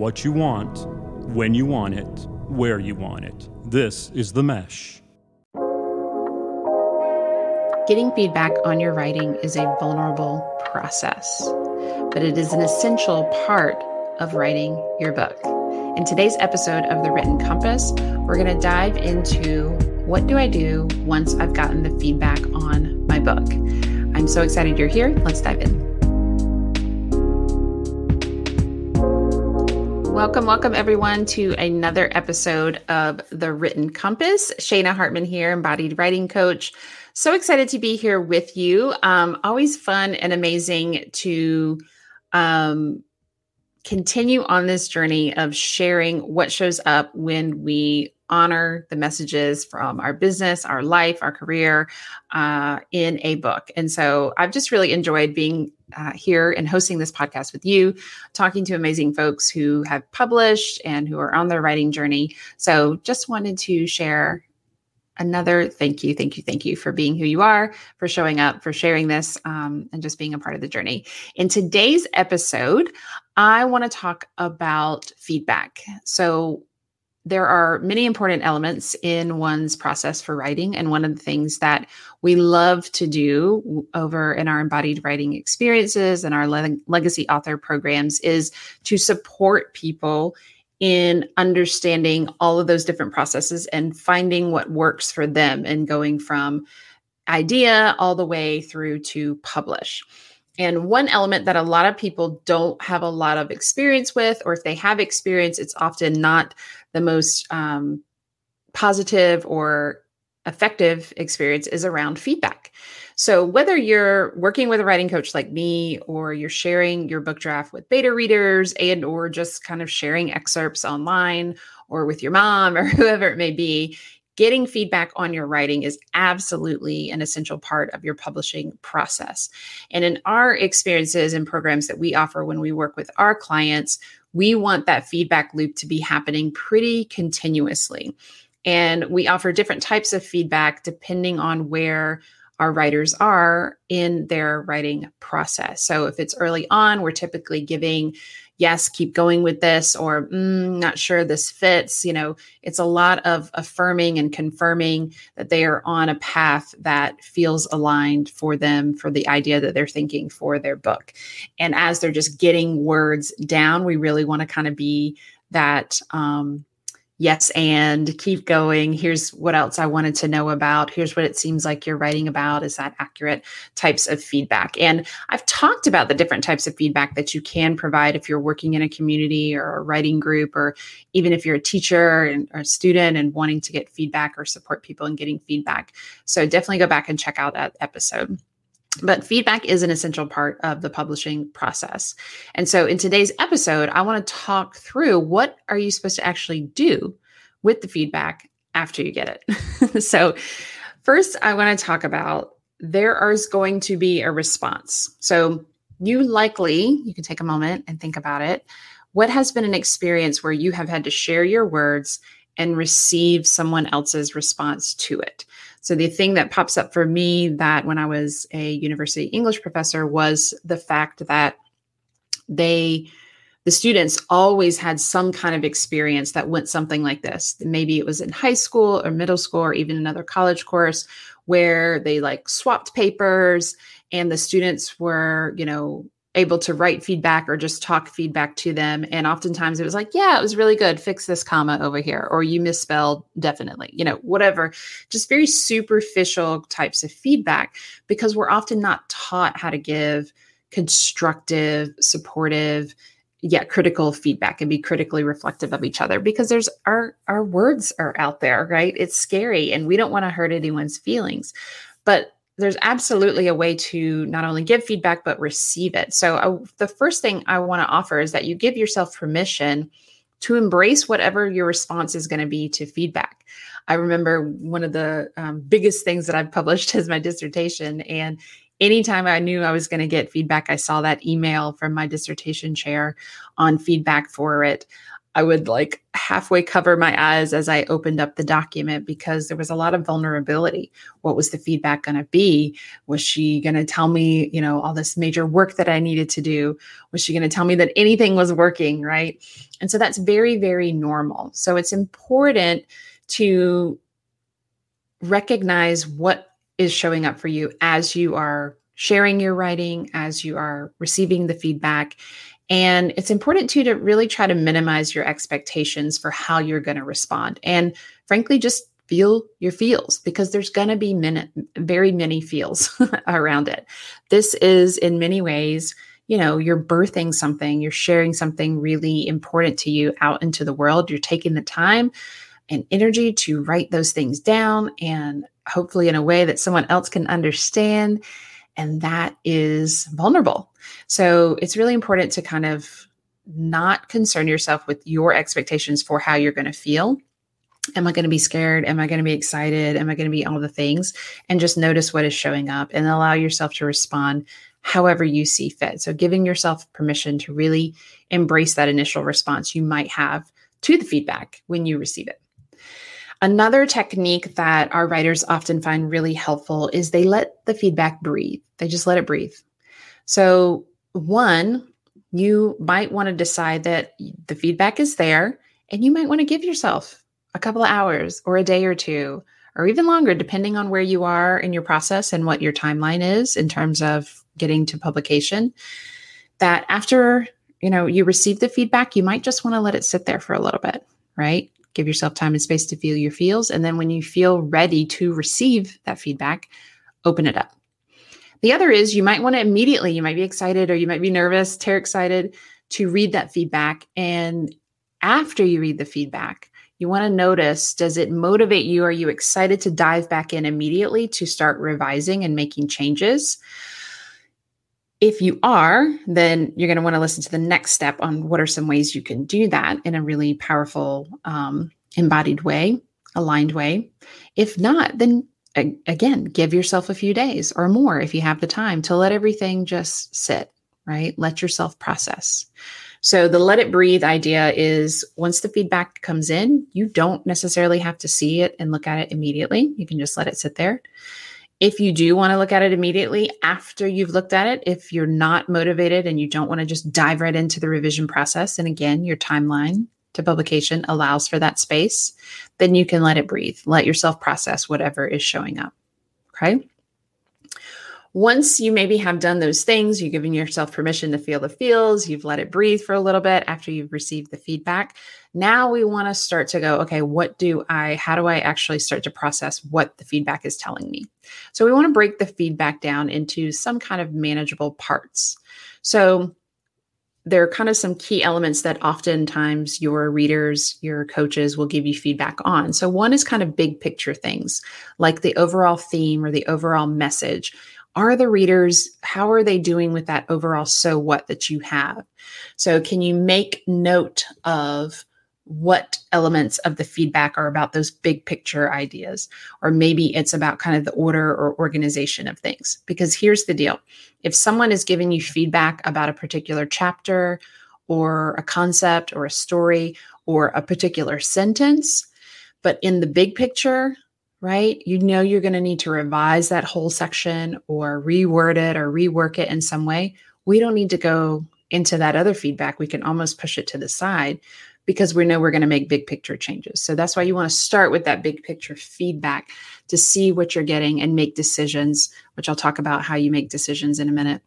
what you want, when you want it, where you want it. This is The Mesh. Getting feedback on your writing is a vulnerable process, but it is an essential part of writing your book. In today's episode of The Written Compass, we're going to dive into what do I do once I've gotten the feedback on my book. I'm so excited you're here. Let's dive in. Welcome, welcome everyone to another episode of The Written Compass. Shana Hartman here, embodied writing coach. So excited to be here with you. Um, always fun and amazing to um, continue on this journey of sharing what shows up when we honor the messages from our business, our life, our career uh, in a book. And so I've just really enjoyed being uh, here and hosting this podcast with you, talking to amazing folks who have published and who are on their writing journey. So just wanted to share another thank you, thank you, thank you for being who you are, for showing up, for sharing this, um, and just being a part of the journey. In today's episode, I want to talk about feedback. So, there are many important elements in one's process for writing. And one of the things that we love to do over in our embodied writing experiences and our le- legacy author programs is to support people in understanding all of those different processes and finding what works for them and going from idea all the way through to publish. And one element that a lot of people don't have a lot of experience with, or if they have experience, it's often not the most um, positive or effective experience, is around feedback. So, whether you're working with a writing coach like me, or you're sharing your book draft with beta readers, and or just kind of sharing excerpts online or with your mom or whoever it may be, getting feedback on your writing is absolutely an essential part of your publishing process. And in our experiences and programs that we offer when we work with our clients, we want that feedback loop to be happening pretty continuously. And we offer different types of feedback depending on where our writers are in their writing process. So if it's early on, we're typically giving, yes, keep going with this, or mm, not sure this fits. You know, it's a lot of affirming and confirming that they are on a path that feels aligned for them for the idea that they're thinking for their book. And as they're just getting words down, we really want to kind of be that um, yes and keep going. Here's what else i wanted to know about. Here's what it seems like you're writing about. Is that accurate? Types of feedback. And i've talked about the different types of feedback that you can provide if you're working in a community or a writing group or even if you're a teacher and, or a student and wanting to get feedback or support people in getting feedback. So definitely go back and check out that episode but feedback is an essential part of the publishing process. And so in today's episode, I want to talk through what are you supposed to actually do with the feedback after you get it. so first I want to talk about there is going to be a response. So you likely, you can take a moment and think about it. What has been an experience where you have had to share your words and receive someone else's response to it? So the thing that pops up for me that when I was a university English professor was the fact that they the students always had some kind of experience that went something like this. Maybe it was in high school or middle school or even another college course where they like swapped papers and the students were, you know, able to write feedback or just talk feedback to them. And oftentimes it was like, yeah, it was really good. Fix this comma over here. Or you misspelled definitely, you know, whatever. Just very superficial types of feedback because we're often not taught how to give constructive, supportive, yet critical feedback and be critically reflective of each other because there's our our words are out there, right? It's scary and we don't want to hurt anyone's feelings. But there's absolutely a way to not only give feedback but receive it. So uh, the first thing I want to offer is that you give yourself permission to embrace whatever your response is going to be to feedback. I remember one of the um, biggest things that I've published is my dissertation, and anytime I knew I was going to get feedback, I saw that email from my dissertation chair on feedback for it. I would like halfway cover my eyes as I opened up the document because there was a lot of vulnerability. What was the feedback going to be? Was she going to tell me, you know, all this major work that I needed to do? Was she going to tell me that anything was working? Right. And so that's very, very normal. So it's important to recognize what is showing up for you as you are sharing your writing, as you are receiving the feedback and it's important too to really try to minimize your expectations for how you're going to respond. And frankly, just feel your feels because there's going to be many, very many feels around it. This is in many ways, you know, you're birthing something, you're sharing something really important to you out into the world. You're taking the time and energy to write those things down and hopefully in a way that someone else can understand. And that is vulnerable so it's really important to kind of not concern yourself with your expectations for how you're going to feel. Am I going to be scared? Am I going to be excited? Am I going to be all the things? And just notice what is showing up and allow yourself to respond however you see fit. So, giving yourself permission to really embrace that initial response you might have to the feedback when you receive it. Another technique that our writers often find really helpful is they let the feedback breathe. They just let it breathe. So, one, you might want to decide that the feedback is there and you might want to give yourself a couple of hours or a day or two or even longer, depending on where you are in your process and what your timeline is in terms of getting to publication. That after you know you receive the feedback, you might just want to let it sit there for a little bit, right? Give yourself time and space to feel your feels. And then when you feel ready to receive that feedback, open it up. The other is you might want to immediately, you might be excited or you might be nervous, tear excited to read that feedback. And after you read the feedback, you want to notice does it motivate you? Are you excited to dive back in immediately to start revising and making changes? If you are, then you're going to want to listen to the next step on what are some ways you can do that in a really powerful, um, embodied way, aligned way. If not, then again, give yourself a few days or more if you have the time to let everything just sit, right? Let yourself process. So the let it breathe idea is once the feedback comes in, you don't necessarily have to see it and look at it immediately. You can just let it sit there. If you do want to look at it immediately after you've looked at it, if you're not motivated and you don't want to just dive right into the revision process, and again, your timeline to publication allows for that space, then you can let it breathe. Let yourself process whatever is showing up. Okay. Once you maybe have done those things, you've given yourself permission to feel the feels, you've let it breathe for a little bit after you've received the feedback. Now we want to start to go, okay, what do I, how do I actually start to process what the feedback is telling me? So we want to break the feedback down into some kind of manageable parts. So there are kind of some key elements that oftentimes your readers, your coaches will give you feedback on. So, one is kind of big picture things like the overall theme or the overall message. Are the readers, how are they doing with that overall so what that you have? So, can you make note of what elements of the feedback are about those big picture ideas? Or maybe it's about kind of the order or organization of things. Because here's the deal if someone is giving you feedback about a particular chapter or a concept or a story or a particular sentence, but in the big picture, right, you know you're going to need to revise that whole section or reword it or rework it in some way. We don't need to go into that other feedback. We can almost push it to the side because we know we're going to make big picture changes. So that's why you want to start with that big picture feedback to see what you're getting and make decisions, which I'll talk about how you make decisions in a minute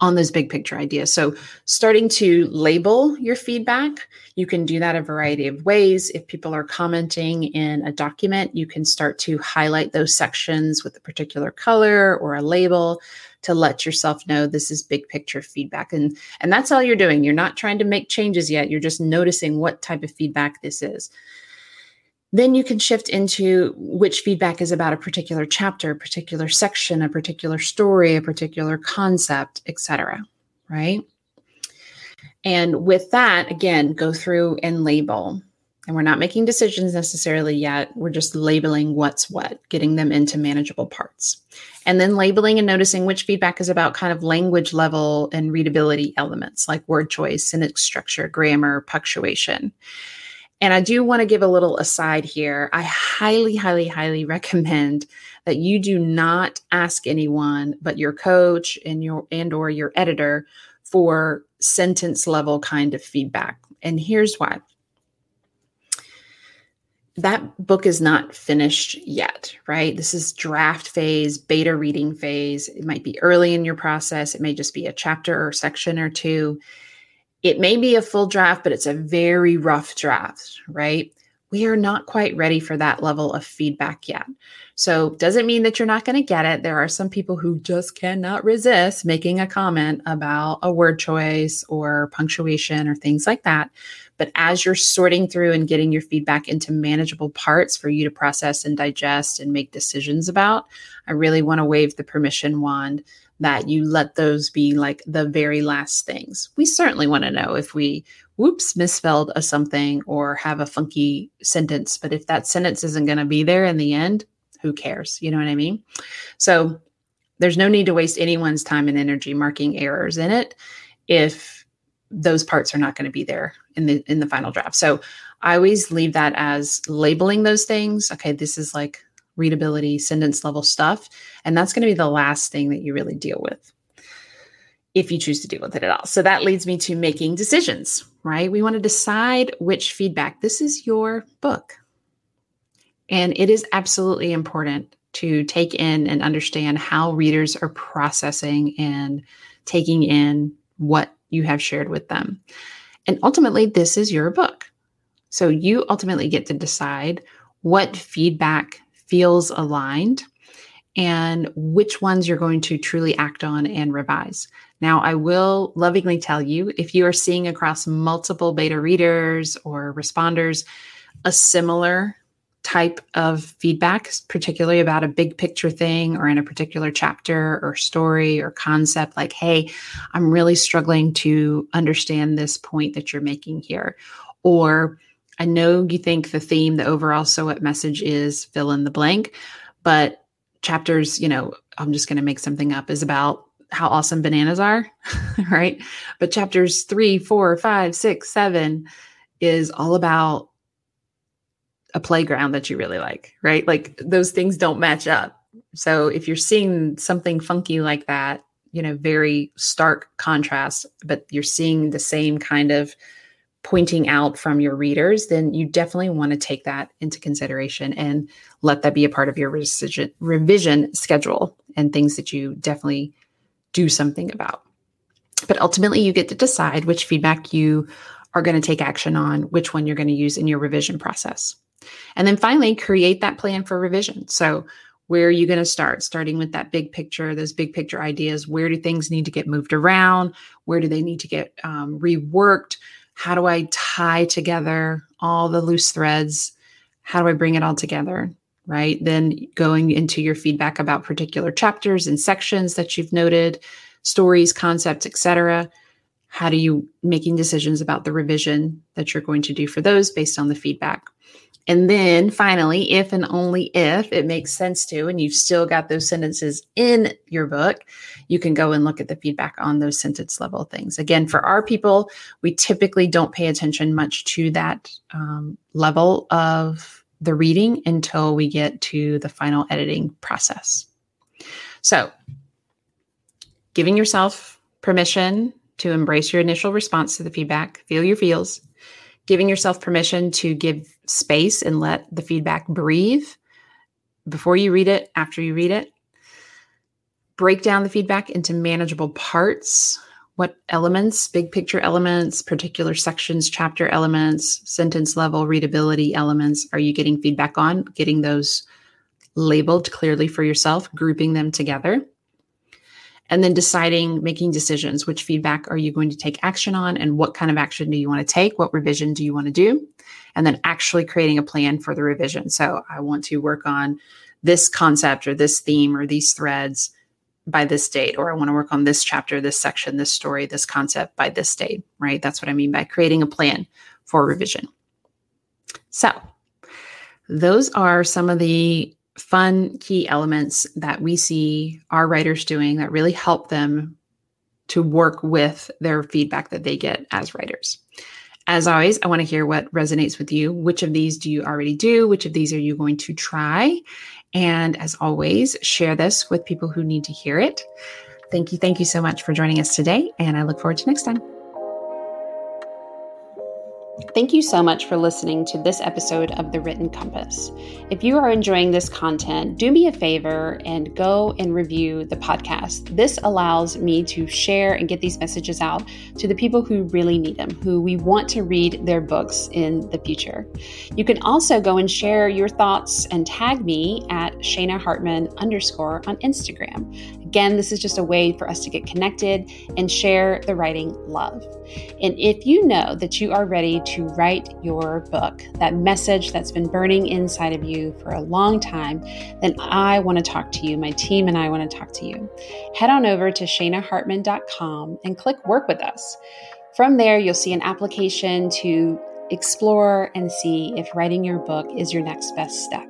on those big picture ideas. So, starting to label your feedback, you can do that a variety of ways. If people are commenting in a document, you can start to highlight those sections with a particular color or a label to let yourself know this is big picture feedback and and that's all you're doing you're not trying to make changes yet you're just noticing what type of feedback this is then you can shift into which feedback is about a particular chapter a particular section a particular story a particular concept etc right and with that again go through and label And we're not making decisions necessarily yet. We're just labeling what's what, getting them into manageable parts. And then labeling and noticing which feedback is about kind of language level and readability elements like word choice, sentence structure, grammar, punctuation. And I do want to give a little aside here. I highly, highly, highly recommend that you do not ask anyone but your coach and your and or your editor for sentence level kind of feedback. And here's why that book is not finished yet, right? This is draft phase, beta reading phase. It might be early in your process. It may just be a chapter or section or two. It may be a full draft, but it's a very rough draft, right? We are not quite ready for that level of feedback yet. So, doesn't mean that you're not going to get it. There are some people who just cannot resist making a comment about a word choice or punctuation or things like that. But as you're sorting through and getting your feedback into manageable parts for you to process and digest and make decisions about, I really want to wave the permission wand that you let those be like the very last things. We certainly want to know if we, whoops, misspelled a something or have a funky sentence. But if that sentence isn't going to be there in the end, who cares? You know what I mean? So there's no need to waste anyone's time and energy marking errors in it if those parts are not going to be there in the in the final draft. So I always leave that as labeling those things. Okay, this is like readability, sentence level stuff, and that's going to be the last thing that you really deal with if you choose to deal with it at all. So that leads me to making decisions, right? We want to decide which feedback. This is your book. And it is absolutely important to take in and understand how readers are processing and taking in what you have shared with them. And ultimately, this is your book. So you ultimately get to decide what feedback feels aligned and which ones you're going to truly act on and revise. Now, I will lovingly tell you if you are seeing across multiple beta readers or responders a similar type of feedback, particularly about a big picture thing or in a particular chapter or story or concept, like, hey, I'm really struggling to understand this point that you're making here. Or I know you think the theme, the overall so what message is fill in the blank, but chapters, you know, I'm just going to make something up, is about how awesome bananas are, right? But chapters three, four, five, six, seven is all about a playground that you really like, right? Like those things don't match up. So if you're seeing something funky like that, you know, very stark contrast, but you're seeing the same kind of pointing out from your readers, then you definitely want to take that into consideration and let that be a part of your revision, revision schedule and things that you definitely do something about. But ultimately, you get to decide which feedback you are going to take action on, which one you're going to use in your revision process. And then finally, create that plan for revision. So, where are you going to start? Starting with that big picture, those big picture ideas. Where do things need to get moved around? Where do they need to get um, reworked? How do I tie together all the loose threads? How do I bring it all together? Right. Then going into your feedback about particular chapters and sections that you've noted, stories, concepts, etc. How do you making decisions about the revision that you're going to do for those based on the feedback? And then finally, if and only if it makes sense to, and you've still got those sentences in your book, you can go and look at the feedback on those sentence level things. Again, for our people, we typically don't pay attention much to that um, level of the reading until we get to the final editing process. So, giving yourself permission to embrace your initial response to the feedback, feel your feels, giving yourself permission to give space and let the feedback breathe before you read it, after you read it. Break down the feedback into manageable parts. What elements, big picture elements, particular sections, chapter elements, sentence level readability elements are you getting feedback on? Getting those labeled clearly for yourself, grouping them together and then deciding making decisions which feedback are you going to take action on and what kind of action do you want to take? What revision do you want to do? And then actually creating a plan for the revision. So i want to work on this concept or this theme or these threads by this date or i want to work on this chapter this section this story this concept by this date right? That's what i mean by creating a plan for revision. So, those are some of the fun key elements that we see our writers doing that really help them to work with their feedback that they get as writers. As always, I want to hear what resonates with you. Which of these do you already do? Which of these are you going to try? And as always, share this with people who need to hear it. Thank you. Thank you so much for joining us today. And I look forward to next time. Thank you so much for listening to this episode of The Written Compass. If you are enjoying this content, do me a favor and go and review the podcast. This allows me to share and get these messages out to the people who really need them, who we want to read their books in the future. You can also go and share your thoughts and tag me at Shana Hartman underscore on Instagram. Again, this is just a way for us to get connected and share the writing love. And if you know that you are ready to write your book, that message that's been burning inside of you for a long time, then I want to talk to you. My team and I want to talk to you. Head on over to shanahartman.com and click work with us. From there, you'll see an application to explore and see if writing your book is your next best step.